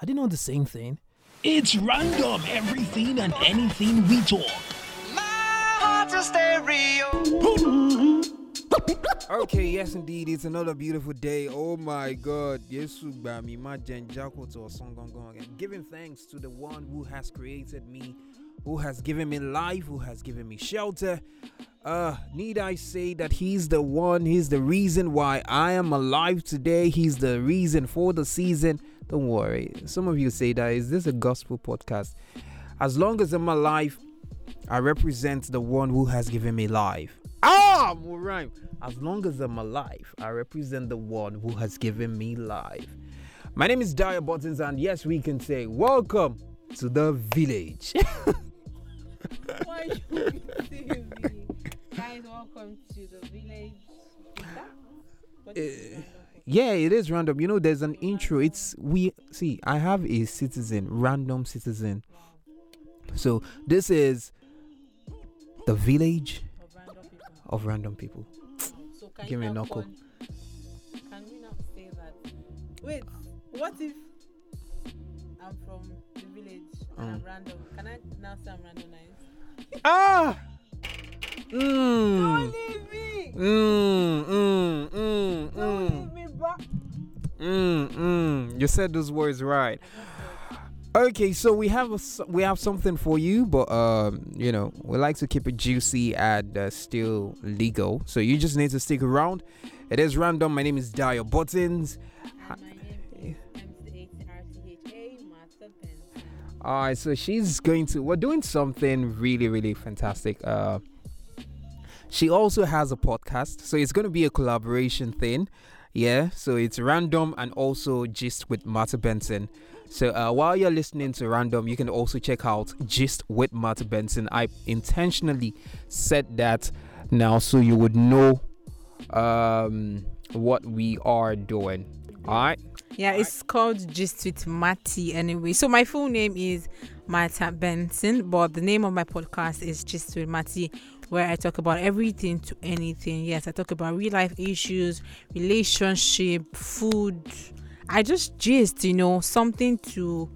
Are didn't know the same thing? It's random, everything and anything we talk. Okay, yes, indeed, it's another beautiful day. Oh my God, Yesu Bami Majen Jakoto and giving thanks to the one who has created me, who has given me life, who has given me shelter. Uh, need I say that he's the one, he's the reason why I am alive today. He's the reason for the season. Don't worry. Some of you say that is this a gospel podcast? As long as I'm alive, I represent the one who has given me life. Ah, more rhyme. As long as I'm alive, I represent the one who has given me life. My name is Dayo Buttons, and yes, we can say welcome to the village. Why you saying me? Guys, welcome to the village. Is that? What is Eh, yeah, it is random. You know, there's an intro. It's we see. I have a citizen, random citizen. So this is the village Of random people. of random people. So Give me a knuckle. Can we now say that? Wait, what if I'm from the village and I'm Mm. random? Can I now say I'm randomized? Ah. Mm. Don't leave me! Mm, mm, mm, Don't mm, leave me back! mm, mm. You said those words right. Okay, so we have a, s- we have something for you, but um, you know, we like to keep it juicy and uh, still legal. So you just need to stick around. It is random. My name is Dayo Buttons. All right, so she's going to. We're doing something really, really fantastic. Uh, she also has a podcast, so it's going to be a collaboration thing. Yeah, so it's random and also gist with Martha Benson. So uh, while you're listening to random, you can also check out gist with Martha Benson. I intentionally said that now so you would know um, what we are doing. All right. Yeah, it's called Gist with Matty anyway. So my full name is Martha Benson, but the name of my podcast is Gist with Matty, where I talk about everything to anything. Yes, I talk about real life issues, relationship, food. I just gist, you know, something to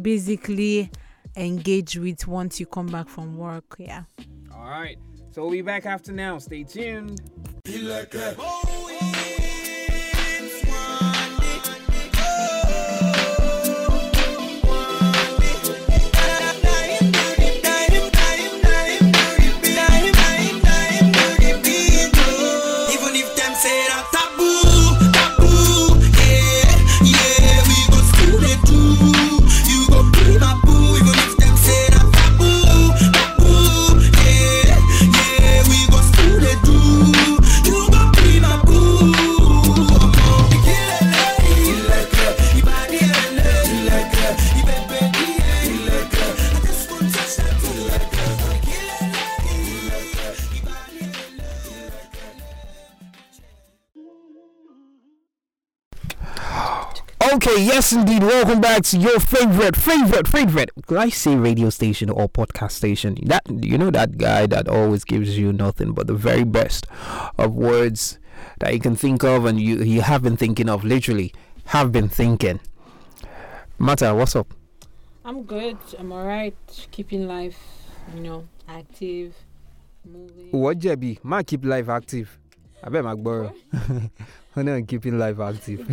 basically engage with once you come back from work. Yeah. All right. So we'll be back after now. Stay tuned. Oh, yes, indeed. Welcome back to your favorite, favorite, favorite. Could I say radio station or podcast station? That you know that guy that always gives you nothing but the very best of words that you can think of, and you you have been thinking of. Literally, have been thinking. Mata, what's up? I'm good. I'm alright. Keeping life, you know, active, moving. What Jebby? Ma keep life active. I bet my borrow. I'm keeping life active.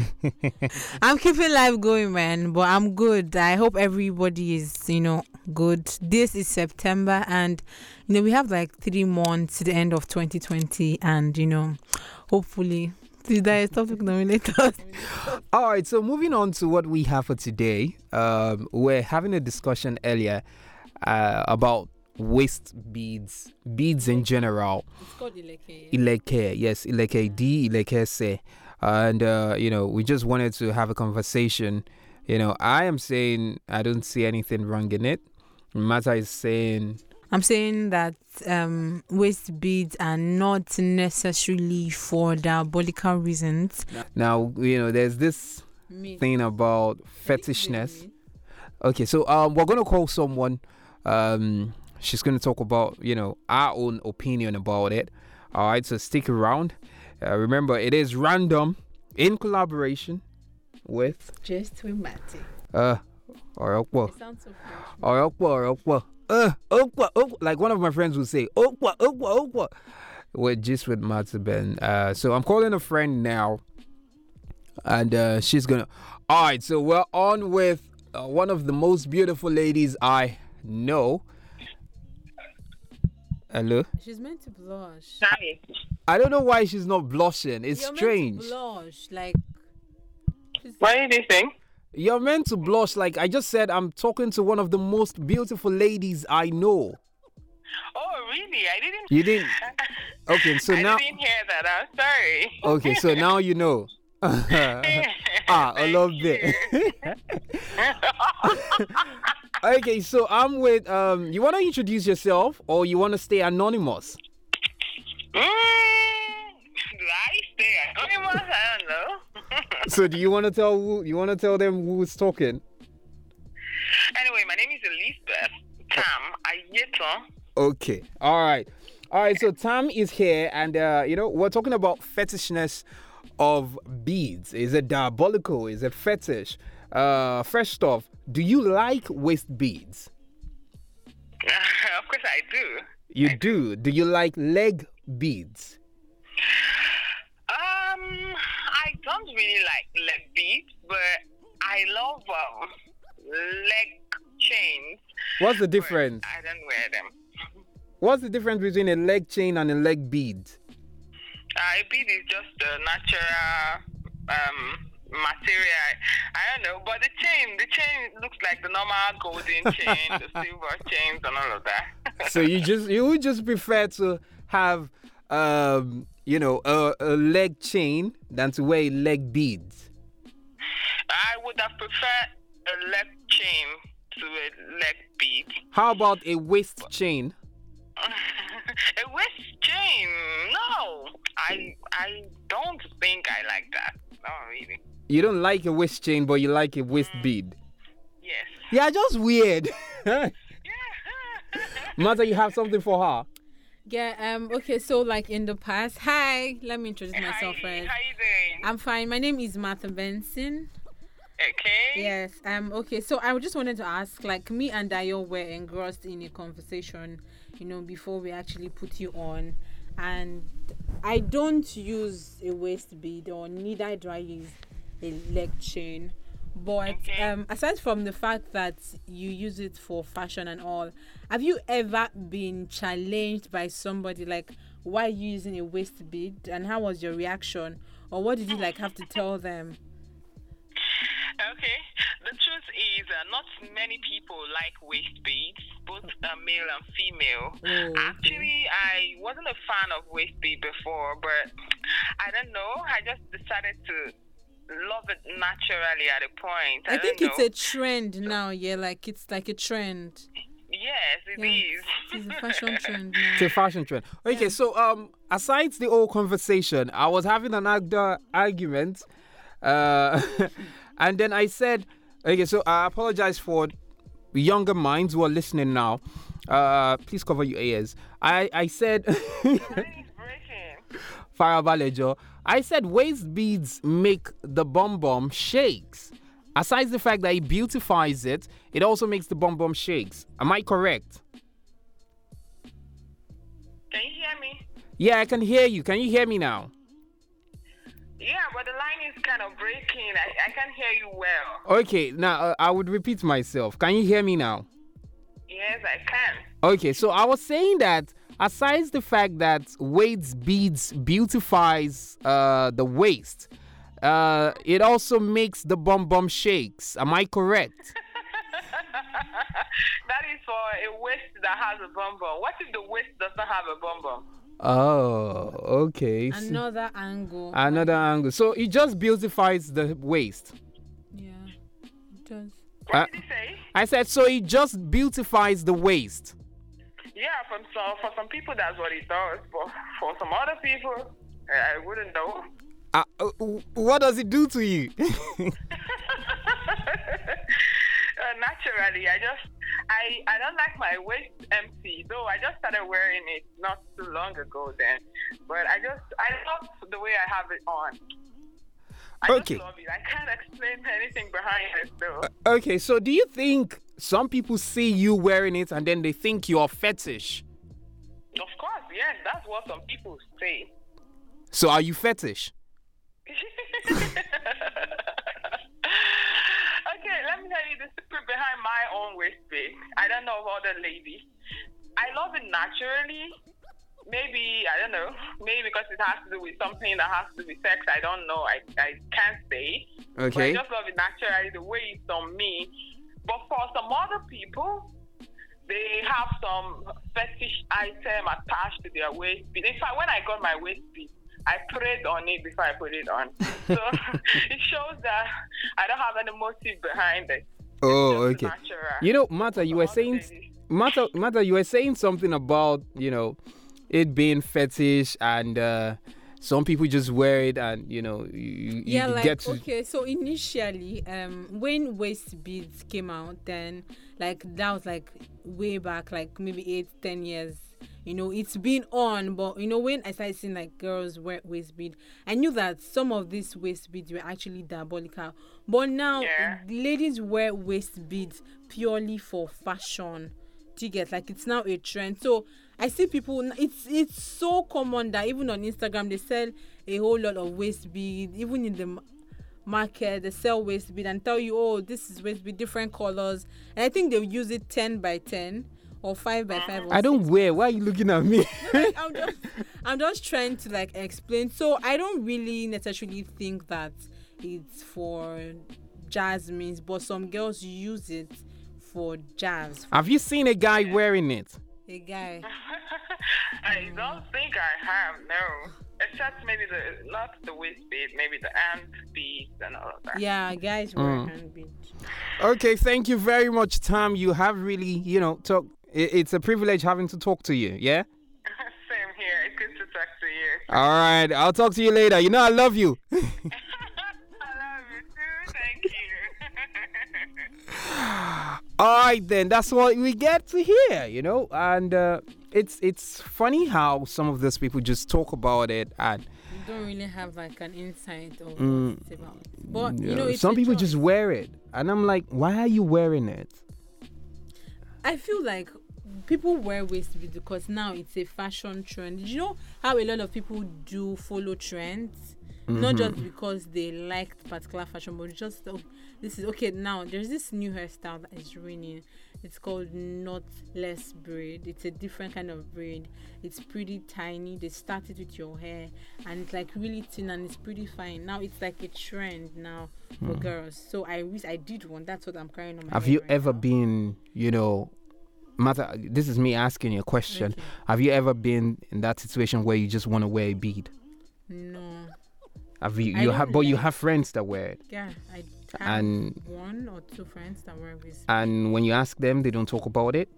I'm keeping life going, man, but I'm good. I hope everybody is, you know, good. This is September, and you know, we have like three months to the end of 2020, and you know, hopefully, did I stop nominate us? All right, so moving on to what we have for today, um, we're having a discussion earlier uh, about waist beads, beads in general. It's called Ileke. Ileke, yes, Ileke D, Ileke Se. And, uh, you know, we just wanted to have a conversation. You know, I am saying I don't see anything wrong in it. Mata is saying, I'm saying that um, waist beads are not necessarily for diabolical reasons. now, you know, there's this thing about fetishness. Okay, so um, we're gonna call someone. Um, she's gonna talk about you know our own opinion about it. All right, so stick around. Uh, remember, it is random in collaboration with. Gist with Matty. Uh, ọ̀rọ̀ pọ̀. It sounds so fresh. ọ̀rọ̀ pọ̀ ọ̀rọ̀ uh, ó pọ̀ like one of my friends would say ó pọ̀ ó pọ̀ ó pọ̀ with just with Martha Ben. Uh, so I'm calling a friend now, and uh, she's gonna. All right, so we're on with uh, one of the most beautiful ladies I know. Hello. She's meant to blush. Hi. I don't know why she's not blushing. It's You're strange. meant to blush, like. What are you saying? You're meant to blush. Like I just said, I'm talking to one of the most beautiful ladies I know. Oh, really? I didn't. You didn't. Okay, so I now. I didn't hear that. I'm sorry. Okay, so now you know. ah, I Thank love it. Okay, so I'm with. Um, you want to introduce yourself, or you want to stay anonymous? Mm, do I stay anonymous? I don't know. So, do you want to tell who? You want to tell them who's talking? anyway, my name is Elizabeth Tam Ayeto. Okay. All right. All right. So Tam is here, and uh, you know we're talking about fetishness of beads. Is it diabolical? Is it fetish? Uh, first off, do you like waist beads? of course, I do. You do. Do you like leg beads? Um, I don't really like leg beads, but I love um, leg chains. What's the difference? I don't wear them. What's the difference between a leg chain and a leg bead? Uh, a bead is just a natural um, material. I don't know, but the chain, the chain looks like the normal golden chain, the silver chains, and all of that. So you just you would just prefer to have um you know a, a leg chain than to wear leg beads. I would have preferred a leg chain to a leg bead. How about a waist chain? a waist chain? No, I I don't think I like that. Not really. You don't like a waist chain, but you like a waist bead. Yes. Yeah, just weird. Yeah. Mother, you have something for her. Yeah. Um. Okay. So, like in the past, hi. Let me introduce myself Hi, first. how you doing? I'm fine. My name is Martha Benson. okay. Yes. Um. Okay. So I just wanted to ask, like, me and Dayo were engrossed in a conversation, you know, before we actually put you on, and I don't use a waist bead, or neither do I use chain. But Okay. um, aside from the fact that you use it for fashion and all, have you ever been challenged by somebody like, why are you using a waist bead, and how was your reaction, or what did you like have to tell them? Okay. The truth is, uh, not many people like waist beads, both uh, male and female. Oh, okay. Actually, I wasn't a fan of waist bead before, but I don't know. I just decided to love it naturally at a point. I, I think it's know. a trend now. Yeah, like it's like a trend. yes, it Yeah, is. it's, it's a fashion trend It's a fashion trend. Okay, so um, aside the whole conversation, I was having an arg- argument, uh, and then I said, okay, so I apologize for younger minds who are listening now. Uh, please cover your ears. I I said. Farabalejo. I said waist beads make the bum bum shakes. Aside the fact that it beautifies it, it also makes the bum bum shakes. Am I correct? Can you hear me? Yeah, I can hear you. Can you hear me now? Yeah, but the line is kind of breaking. I, I can't hear you well. Okay, now uh, I would repeat myself. Can you hear me now? Yes, I can. Okay, so I was saying that aside the fact that waist beads beautifies uh, the waist, uh, it also makes the bum bum shakes. Am I correct? that is for a waist that has a bum bum. What if the waist does not have a bum bum? Oh, okay. Another angle. Another angle. So it just beautifies the waist. yeah, it does. What Uh, did you say? I said so it just beautifies the waist. Yeah, from some for some people that's what it does, but for some other people, I I wouldn't know. Uh, uh, what does it do to you? uh, naturally, I just I I don't like my waist empty. Though I just started wearing it not too long ago then, but I just I love the way I have it on. I Okay. just love it. I can't explain anything behind it though. Okay, so do you think some people see you wearing it and then they think you're fetish? of course, yes, that's what some people say. So are you fetish? okay, let me tell you the secret behind my own waist bead. I don't know about other ladies. I love it naturally. Maybe I don't know. Maybe because it has to do with something that has to do with sex. I don't know. I, I can't say. But Okay. I just love it naturally the way it's on me. But for some other people, they have some fetish item attached to their waist bead. In fact, when I got my waist bead, I prayed on it before I put it on. So it shows that I don't have any motive behind it. Oh, okay. natural. You know, Mata, you were saying, Mata, Mata, you were saying something about you know, it being fetish and uh, some people just wear it and you know, you, you yeah like get to. okay so initially um when waist beads came out then like that was like way back like maybe eight ten years you know it's been on but you know when i started seeing like girls wear waist bead i knew that some of these waist beads were actually diabolical but now Yeah. ladies wear waist beads purely for fashion do you get like it's now a trend so i see people it's it's so common that even on instagram they sell a whole lot of waste bead even in the market they sell waste bead and tell you oh this is waste bead different colors and i think they'll use it 10 by 10 or 5 by 5 or I don't wear. Why are you looking at me? like, I'm just I'm just trying to like explain. So I don't really necessarily think that it's for jasmines, but some girls use it for jazz. Have you seen a guy wearing it? A guy. I don't think I have, no. Except maybe the not the waist bead, maybe the ant beads and all of that. Yeah, guys wear Mm. hand beads. Okay, thank you very much, Tam. You have really, you know, talk. It's a privilege having to talk to you. Yeah. Same here. It's good to talk to you. All right. I'll talk to you later. You know I love you. I love you too. Thank you. All right, then. That's what we get to hear, you know. And uh, it's it's funny how some of these people just talk about it, and You don't really have like an insight of Mm. what it's about. But you know, some people choice. just wear it, and I'm like, why are you wearing it? I feel like people wear waist beads because now it's a fashion trend. You know how a lot of people do follow trends, not mm-hmm. just because they liked particular fashion, but just oh, this is okay. Now there's this new hairstyle that is raining. It's called knotless braid. It's a different kind of braid. It's pretty tiny. They start it with your hair, and it's like really thin and it's pretty fine. Now it's like a trend now for hmm. girls. So I wish I did one. That's what I'm carrying on my. Have you right ever now. been, you know, matter? This is me asking you a question. Okay. Have you ever been in that situation where you just want to wear a bead? No. Have you? You have, but you have friends that wear it, Yeah, I have And- one or two friends that wear and when you ask them, they don't talk about it.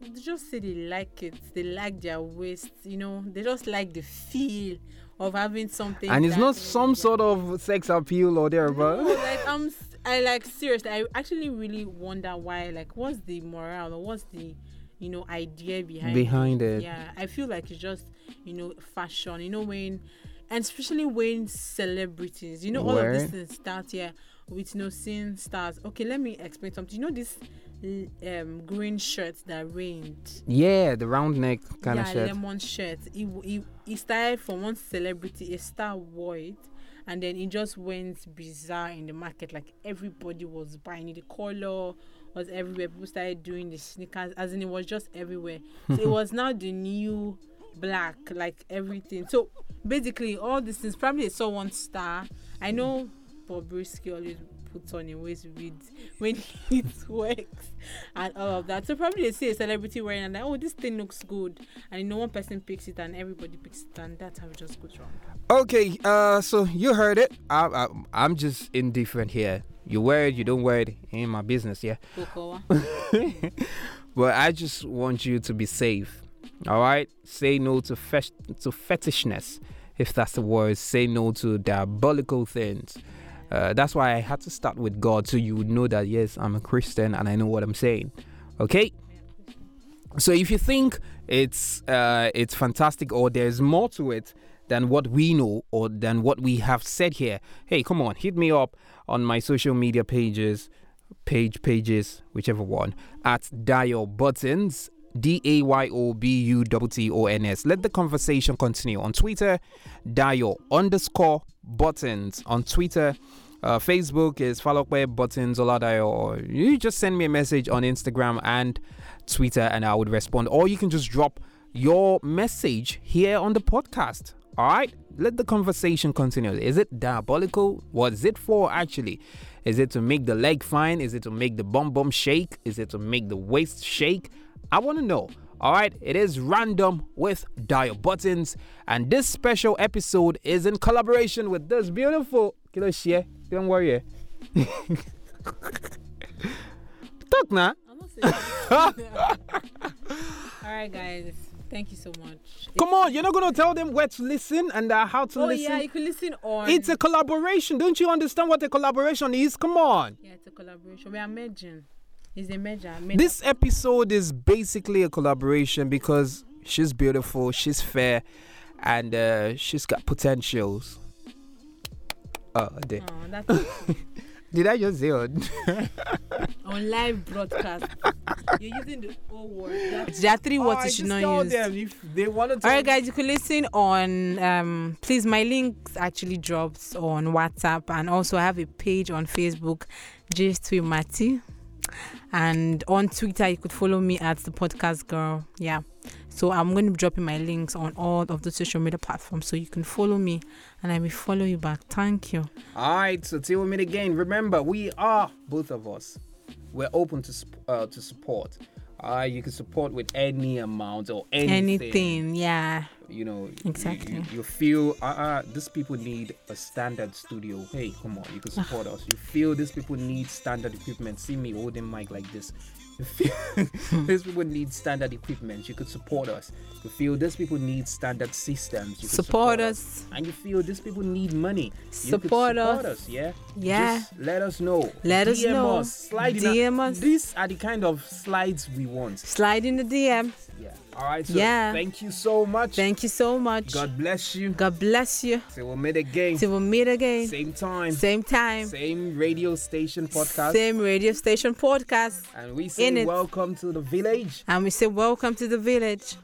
They just say they like it. They like their waist. You know, they just like the feel of having something. and it's not some sort of sex appeal or No, thereabout. like I'm. I like seriously. I actually really wonder why. Like, what's the morale or what's the, you know, idea behind Behind it. Yeah, I feel like it's just you know fashion. You know when, and especially when celebrities. You know all of these Where? things start here with no seeing stars. Okay, let me explain something. You know this um green shirt that rained. Yeah, the round neck kind yeah, of shirt. lemon shirt. It, it, it started from one celebrity, a star wore it, and then it just went bizarre in the market. Like everybody was buying it. The color was everywhere. People started doing the sneakers, as in it was just everywhere. So it was now the new black, like everything. So basically, all these things. Probably they saw one star. I know Bobrisky always puts on a waist beads when it works and all of that. So probably they see a celebrity wearing and like, oh, this thing looks good, and you know one person picks it and everybody picks it, and that's how it just goes wrong. Okay, uh, so you heard it. I, I, I'm just indifferent here. You wear it, you don't wear it, in my business, yeah. But I just want you to be safe. All right, say no to fesh- to fetishness, if that's the word. Say no to diabolical things. Uh, that's why I had to start with God, so you would know that yes, I'm a Christian and I know what I'm saying. Okay. So if you think it's uh, it's fantastic or there's more to it than what we know or than what we have said here, hey, come on, hit me up on my social media pages, page pages, whichever one, at Dayo Buttons, D A Y O B U T T O N S. Let the conversation continue on Twitter, Dayo underscore buttons on Twitter. Uh, Facebook is follow Falokwe Buttons Oladayo, or you just send me a message on Instagram and Twitter, and I would respond. Or you can just drop your message here on the podcast. All right, let the conversation continue. Is it diabolical? What is it for actually? Is it to make the leg fine? Is it to make the bum bum shake? Is it to make the waist shake? I want to know. All right, it is random with Dayo Buttons, and this special episode is in collaboration with this beautiful Kilo Shie. Don't worry. Talk now. I'm not saying All right, guys. Thank you so much. Come on, you're not gonna tell them where to listen and uh, how to Oh listen. yeah, you can listen on. It's a collaboration. Don't you understand what a collaboration is? Come on. yeah, it's a collaboration. We are merging. It's a merger. merger. This episode is basically a collaboration because she's beautiful, she's fair, and uh, she's got potentials. Oh, did, Oh, did I just say it? on live broadcast. You're using the whole word. There are three words you should not use. if they want to. All right, guys, you can listen on. Um, please, my links actually drops on WhatsApp, and also I have a page on Facebook, Gist with Matty, and on Twitter you could follow me at the Podcast Girl. Yeah, so I'm going to be dropping my links on all of the social media platforms, so you can follow me, and I will follow you back. Thank you. All right, so till we meet again. Remember, we are both of us. We're open to uh, to support. Uh, you can support with any amount or anything. Anything, yeah. You know, Exactly. You, you feel, uh, uh, these people need a standard studio. Hey, come on, you can support us. You feel these people need standard equipment. See me holding mic like this. You feel these people need standard equipment. You could support us. You feel these people need standard systems. You could Support us. And you feel these people need money. Support support us. us. Yeah. Yeah. Just let us know. Let us DM know. Us, slide DM us. These are the kind of slides we want. Slide in the DM. Yeah. All right. So Yeah. Thank you so much. Thank you so much. God bless you. God bless you. Till we'll meet again. Till we'll meet again. Same time. Same time. Same radio station podcast. Same radio station podcast. And we say In it. welcome to the village. And we say, Welcome to the village.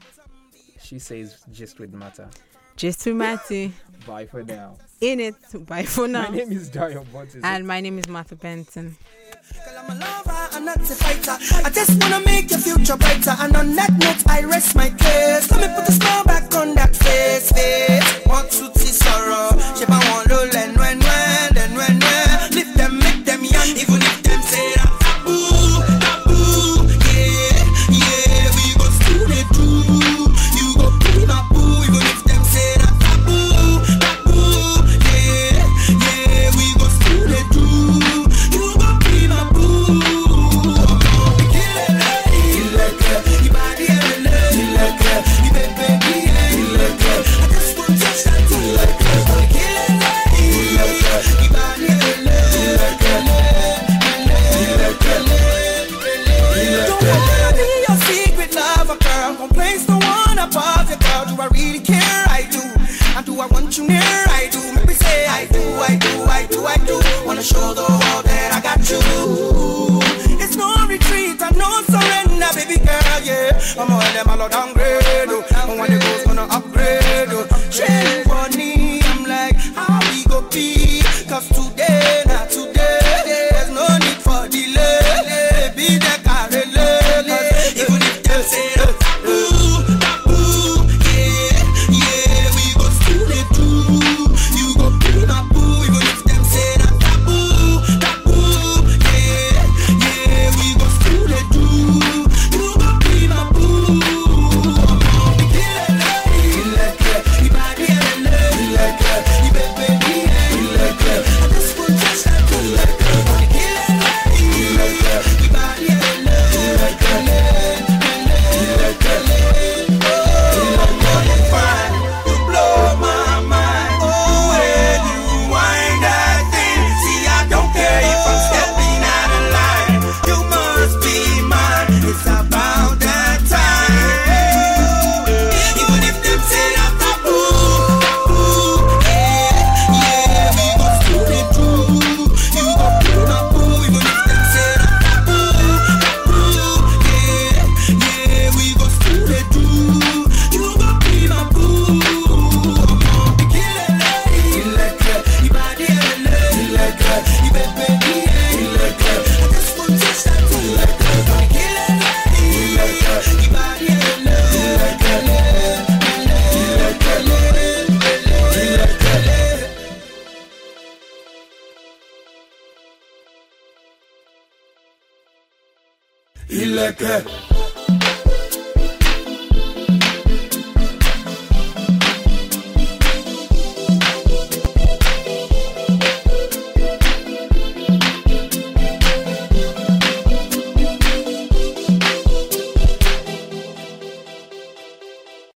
She says just with matter. Just with Matty. Bye for now. In it. Bye for now. My name is Dayo Buttons. And my name is Martha Benson. Not a fighter. I just wanna make your future brighter. And on that note, I rest my case. Let me put a smile back on that face, face. Want to see sorrow. Shape I want to learn